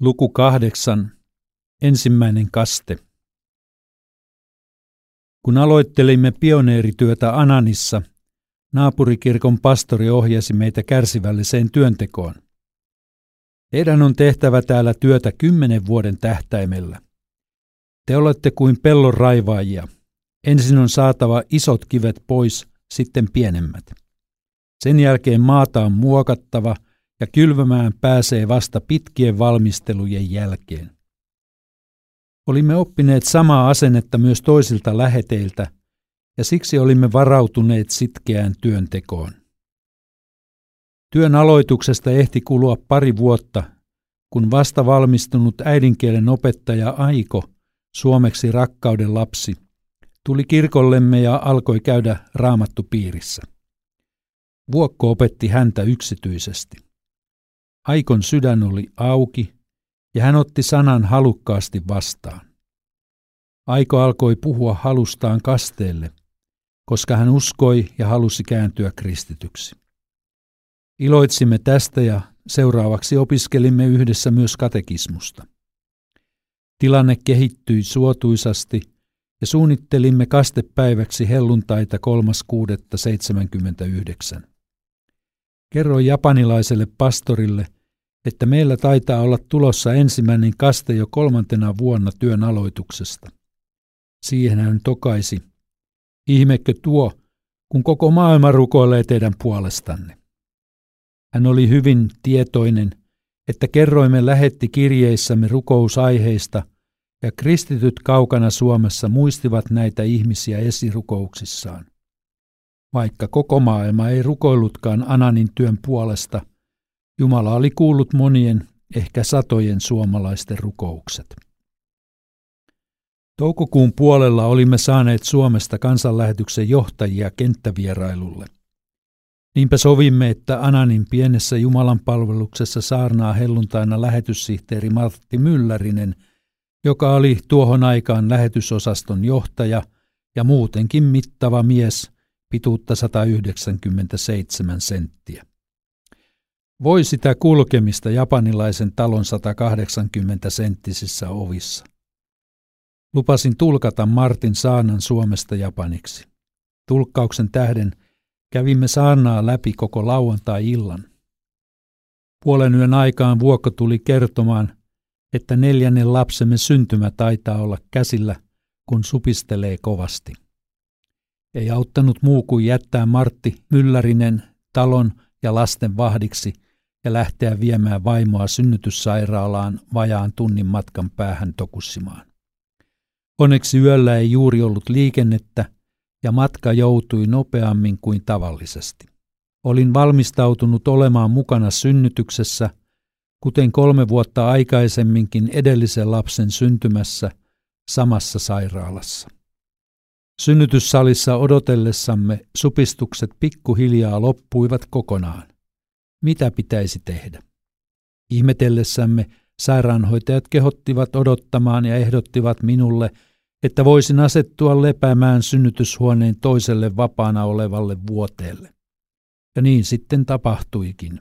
Luku kahdeksan. Ensimmäinen kaste. Kun aloittelimme pioneerityötä Ananissa, naapurikirkon pastori ohjasi meitä kärsivälliseen työntekoon. Teidän on tehtävä täällä työtä kymmenen vuoden tähtäimellä. Te olette kuin pellon raivaajia. Ensin on saatava isot kivet pois, sitten pienemmät. Sen jälkeen maata on muokattava – ja kylvämään pääsee vasta pitkien valmistelujen jälkeen. Olimme oppineet samaa asennetta myös toisilta läheteiltä, ja siksi olimme varautuneet sitkeään työntekoon. Työn aloituksesta ehti kulua pari vuotta, kun vasta valmistunut äidinkielen opettaja Aiko, suomeksi rakkauden lapsi, tuli kirkollemme ja alkoi käydä raamattupiirissä. Vuokko opetti häntä yksityisesti. Aikon sydän oli auki ja hän otti sanan halukkaasti vastaan. Aiko alkoi puhua halustaan kasteelle, koska hän uskoi ja halusi kääntyä kristityksi. Iloitsimme tästä ja seuraavaksi opiskelimme yhdessä myös katekismusta. Tilanne kehittyi suotuisasti ja suunnittelimme kastepäiväksi helluntaita 3.6.79. Kerroin japanilaiselle pastorille, että meillä taitaa olla tulossa ensimmäinen kaste jo kolmantena vuonna työn aloituksesta. Siihen hän tokaisi, ihmekö tuo, kun koko maailma rukoilee teidän puolestanne. Hän oli hyvin tietoinen, että kerroimme lähetti kirjeissämme rukousaiheista, ja kristityt kaukana Suomessa muistivat näitä ihmisiä esirukouksissaan. Vaikka koko maailma ei rukoillutkaan Ananin työn puolesta, Jumala oli kuullut monien, ehkä satojen suomalaisten rukoukset. Toukokuun puolella olimme saaneet Suomesta kansanlähetyksen johtajia kenttävierailulle. Niinpä sovimme, että Ananin pienessä Jumalan palveluksessa saarnaa helluntaina lähetyssihteeri Martti Myllärinen, joka oli tuohon aikaan lähetysosaston johtaja ja muutenkin mittava mies – pituutta 197 senttiä. Voi sitä kulkemista japanilaisen talon 180 senttisissä ovissa. Lupasin tulkata Martin saanan Suomesta japaniksi. Tulkkauksen tähden kävimme saarnaa läpi koko lauantai-illan. Puolen yön aikaan Vuokko tuli kertomaan, että neljännen lapsemme syntymä taitaa olla käsillä, kun supistelee kovasti. Ei auttanut muu kuin jättää Martti Myllärinen talon ja lasten vahdiksi ja lähteä viemään vaimoa synnytyssairaalaan vajaan tunnin matkan päähän Tokussimaan. Onneksi yöllä ei juuri ollut liikennettä ja matka joutui nopeammin kuin tavallisesti. Olin valmistautunut olemaan mukana synnytyksessä, kuten kolme vuotta aikaisemminkin edellisen lapsen syntymässä samassa sairaalassa. Synnytyssalissa odotellessamme supistukset pikkuhiljaa loppuivat kokonaan. Mitä pitäisi tehdä? Ihmetellessämme sairaanhoitajat kehottivat odottamaan ja ehdottivat minulle, että voisin asettua lepäämään synnytyshuoneen toiselle vapaana olevalle vuoteelle. Ja niin sitten tapahtuikin.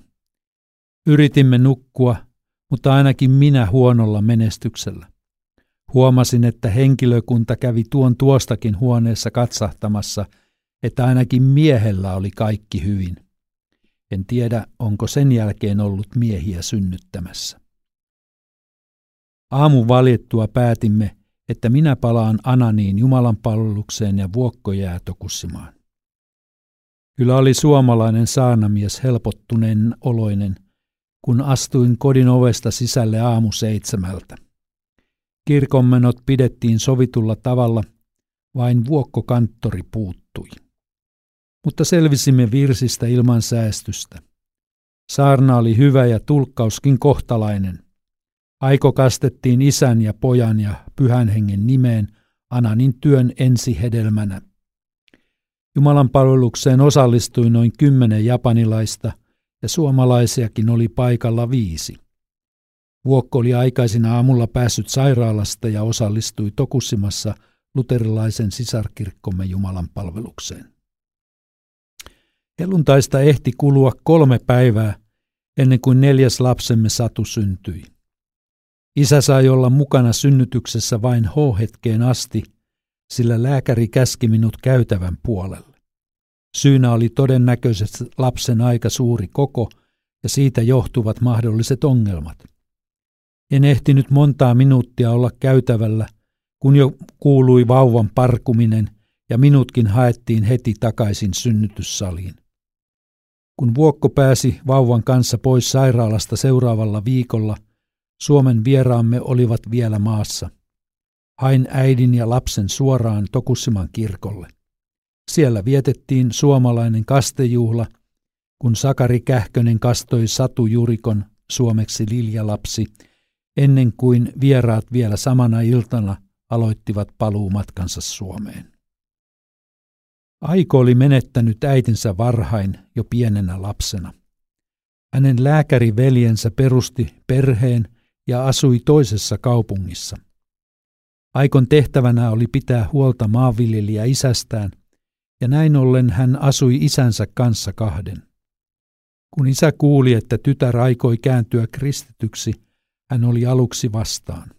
Yritimme nukkua, mutta ainakin minä huonolla menestyksellä. Huomasin, että henkilökunta kävi tuon tuostakin huoneessa katsahtamassa, että ainakin miehellä oli kaikki hyvin. En tiedä, onko sen jälkeen ollut miehiä synnyttämässä. Aamun valittua päätimme, että minä palaan Ananiin Jumalan palvelukseen ja Vuokko jää Tokussimaan. Kyllä oli suomalainen saanamies helpottuneen oloinen, kun astuin kodin ovesta sisälle aamu seitsemältä. Kirkonmenot pidettiin sovitulla tavalla, vain vuokkokanttori puuttui. Mutta selvisimme virsistä ilman säästystä. Saarna oli hyvä ja tulkkauskin kohtalainen. Aiko kastettiin isän ja pojan ja pyhän hengen nimeen Ananin työn ensihedelmänä. Jumalan palvelukseen osallistui noin kymmenen japanilaista ja suomalaisiakin oli paikalla viisi. Vuokko oli aikaisin aamulla päässyt sairaalasta ja osallistui Tokussimassa luterilaisen sisarkirkkomme Jumalan palvelukseen. Helluntaista ehti kulua kolme päivää ennen kuin neljäs lapsemme Satu syntyi. Isä sai olla mukana synnytyksessä vain H-hetkeen asti, sillä lääkäri käski minut käytävän puolelle. Syynä oli todennäköisesti lapsen aika suuri koko ja siitä johtuvat mahdolliset ongelmat. En ehtinyt montaa minuuttia olla käytävällä, kun jo kuului vauvan parkuminen ja minutkin haettiin heti takaisin synnytyssaliin. Kun Vuokko pääsi vauvan kanssa pois sairaalasta seuraavalla viikolla, Suomen vieraamme olivat vielä maassa. Hain äidin ja lapsen suoraan Tokussiman kirkolle. Siellä vietettiin suomalainen kastejuhla, kun Sakari Kähkönen kastoi Satu Jurikon suomeksi Liljalapsi, ennen kuin vieraat vielä samana iltana aloittivat paluumatkansa Suomeen. Aiko oli menettänyt äitinsä varhain jo pienenä lapsena. Hänen lääkäriveljensä perusti perheen ja asui toisessa kaupungissa. Aikon tehtävänä oli pitää huolta maanviljelijä isästään, ja näin ollen hän asui isänsä kanssa kahden. Kun isä kuuli, että tytär aikoi kääntyä kristityksi, hän oli aluksi vastaan.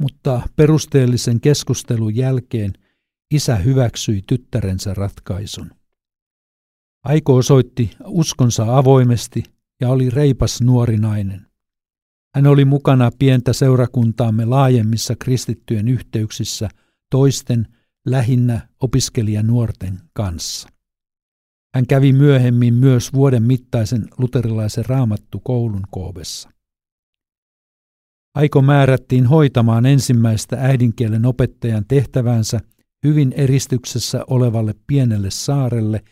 Mutta perusteellisen keskustelun jälkeen isä hyväksyi tyttärensä ratkaisun. Aiko osoitti uskonsa avoimesti ja oli reipas nuori nainen. Hän oli mukana pientä seurakuntaamme laajemmissa kristittyjen yhteyksissä toisten, lähinnä opiskelijanuorten kanssa. Hän kävi myöhemmin myös vuoden mittaisen luterilaisen raamattukoulun Koobessa. Aiko määrättiin hoitamaan ensimmäistä äidinkielen opettajan tehtävänsä hyvin eristyksessä olevalle pienelle saarelle,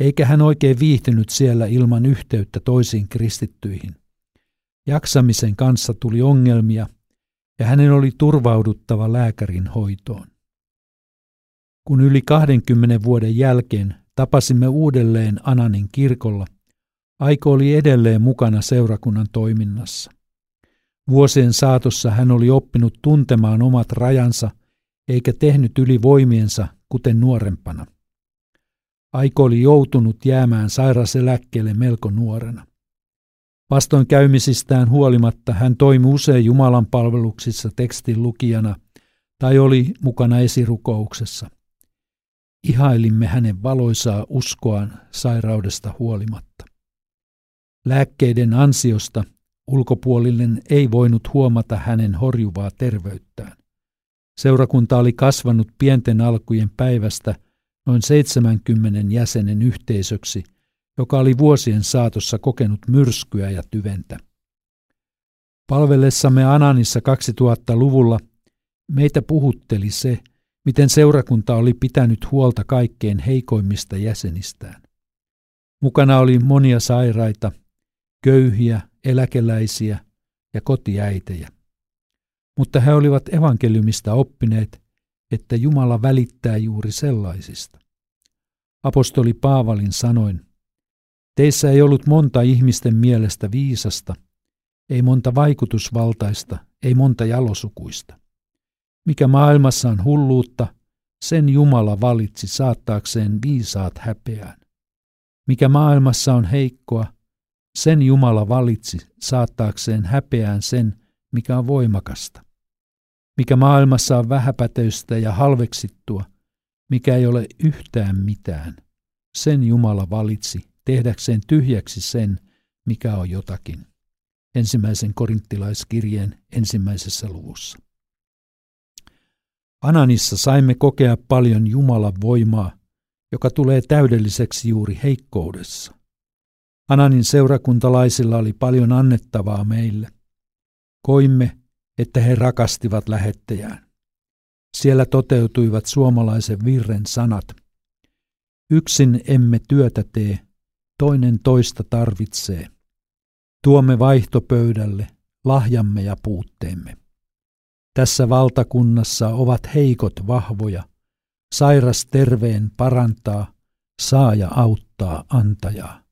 eikä hän oikein viihtynyt siellä ilman yhteyttä toisiin kristittyihin. Jaksamisen kanssa tuli ongelmia, ja hänen oli turvauduttava lääkärin hoitoon. Kun yli 20 vuoden jälkeen tapasimme uudelleen Ananin kirkolla, Aiko oli edelleen mukana seurakunnan toiminnassa. Vuosien saatossa hän oli oppinut tuntemaan omat rajansa eikä tehnyt yli voimiensa, kuten nuorempana. Aiko oli joutunut jäämään sairaseläkkeelle melko nuorena. Vastoin käymisistään huolimatta hän toimi usein Jumalan palveluksissa tekstin lukijana tai oli mukana esirukouksessa. Ihailimme hänen valoisaa uskoaan sairaudesta huolimatta. Lääkkeiden ansiosta ulkopuolinen ei voinut huomata hänen horjuvaa terveyttään. Seurakunta oli kasvanut pienten alkujen päivästä noin 70 jäsenen yhteisöksi, joka oli vuosien saatossa kokenut myrskyä ja tyventä. Palvellessamme Ananissa 2000-luvulla meitä puhutteli se, miten seurakunta oli pitänyt huolta kaikkein heikoimmista jäsenistään. Mukana oli monia sairaita, köyhiä, eläkeläisiä ja kotiäitejä mutta he olivat evankeliumista oppineet, että Jumala välittää juuri sellaisista. Apostoli Paavalin sanoin, Teissä ei ollut monta ihmisten mielestä viisasta, ei monta vaikutusvaltaista, ei monta jalosukuista. Mikä maailmassa on hulluutta, sen Jumala valitsi saattaakseen viisaat häpeään. Mikä maailmassa on heikkoa, sen Jumala valitsi saattaakseen häpeään sen, mikä on voimakasta. Mikä maailmassa on vähäpätöistä ja halveksittua, mikä ei ole yhtään mitään, sen Jumala valitsi tehdäkseen tyhjäksi sen, mikä on jotakin. Ensimmäisen korinttilaiskirjeen ensimmäisessä luvussa. Ananissa saimme kokea paljon Jumalan voimaa, joka tulee täydelliseksi juuri heikkoudessa. Ananin seurakuntalaisilla oli paljon annettavaa meille. Koimme, että he rakastivat lähettäjään. Siellä toteutuivat suomalaisen virren sanat. Yksin emme työtä tee, toinen toista tarvitsee. Tuomme vaihtopöydälle lahjamme ja puutteemme. Tässä valtakunnassa ovat heikot vahvoja, sairas terveen parantaa, saaja auttaa antajaa.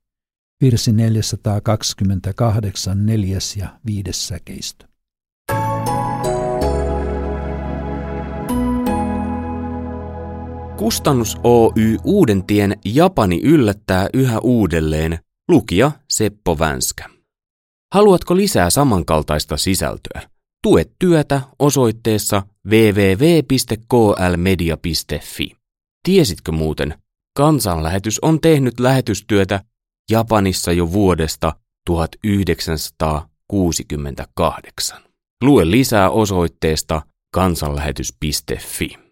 Virsi 428, neljäs ja viides säkeistö. Kustannus Oy Uudentien Japani yllättää yhä uudelleen. Lukija Seppo Vänskä. Haluatko lisää samankaltaista sisältöä? Tue työtä osoitteessa www.klmedia.fi. Tiesitkö muuten, kansanlähetys on tehnyt lähetystyötä Japanissa jo vuodesta 1968. Lue lisää osoitteesta kansanlähetys.fi.